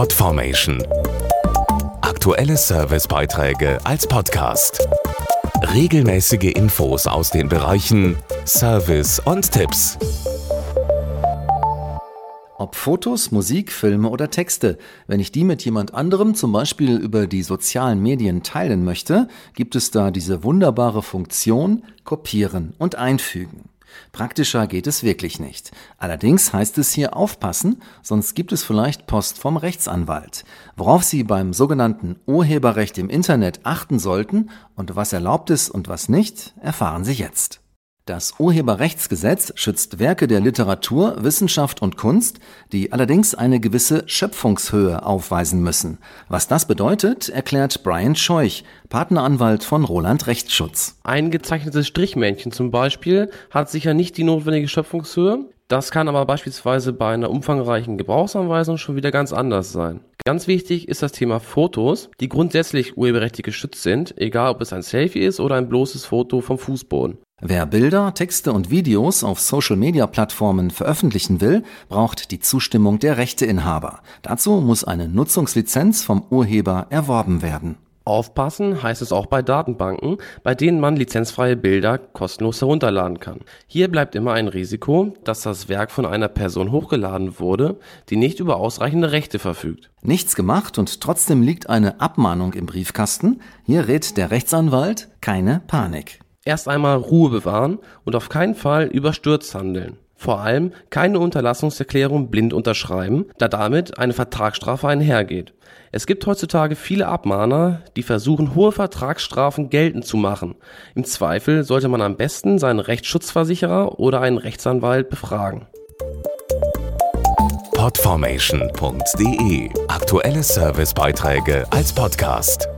Podformation. Aktuelle Servicebeiträge als Podcast. Regelmäßige Infos aus den Bereichen Service und Tipps. Ob Fotos, Musik, Filme oder Texte. Wenn ich die mit jemand anderem, zum Beispiel über die sozialen Medien, teilen möchte, gibt es da diese wunderbare Funktion Kopieren und Einfügen. Praktischer geht es wirklich nicht. Allerdings heißt es hier aufpassen, sonst gibt es vielleicht Post vom Rechtsanwalt. Worauf Sie beim sogenannten Urheberrecht im Internet achten sollten und was erlaubt ist und was nicht, erfahren Sie jetzt. Das Urheberrechtsgesetz schützt Werke der Literatur, Wissenschaft und Kunst, die allerdings eine gewisse Schöpfungshöhe aufweisen müssen. Was das bedeutet, erklärt Brian Scheuch, Partneranwalt von Roland Rechtsschutz. Ein gezeichnetes Strichmännchen zum Beispiel hat sicher nicht die notwendige Schöpfungshöhe. Das kann aber beispielsweise bei einer umfangreichen Gebrauchsanweisung schon wieder ganz anders sein. Ganz wichtig ist das Thema Fotos, die grundsätzlich urheberrechtlich geschützt sind, egal ob es ein Selfie ist oder ein bloßes Foto vom Fußboden. Wer Bilder, Texte und Videos auf Social-Media-Plattformen veröffentlichen will, braucht die Zustimmung der Rechteinhaber. Dazu muss eine Nutzungslizenz vom Urheber erworben werden. Aufpassen heißt es auch bei Datenbanken, bei denen man lizenzfreie Bilder kostenlos herunterladen kann. Hier bleibt immer ein Risiko, dass das Werk von einer Person hochgeladen wurde, die nicht über ausreichende Rechte verfügt. Nichts gemacht und trotzdem liegt eine Abmahnung im Briefkasten. Hier rät der Rechtsanwalt keine Panik. Erst einmal Ruhe bewahren und auf keinen Fall überstürzt handeln. Vor allem keine Unterlassungserklärung blind unterschreiben, da damit eine Vertragsstrafe einhergeht. Es gibt heutzutage viele Abmahner, die versuchen, hohe Vertragsstrafen geltend zu machen. Im Zweifel sollte man am besten seinen Rechtsschutzversicherer oder einen Rechtsanwalt befragen. Podformation.de Aktuelle Servicebeiträge als Podcast.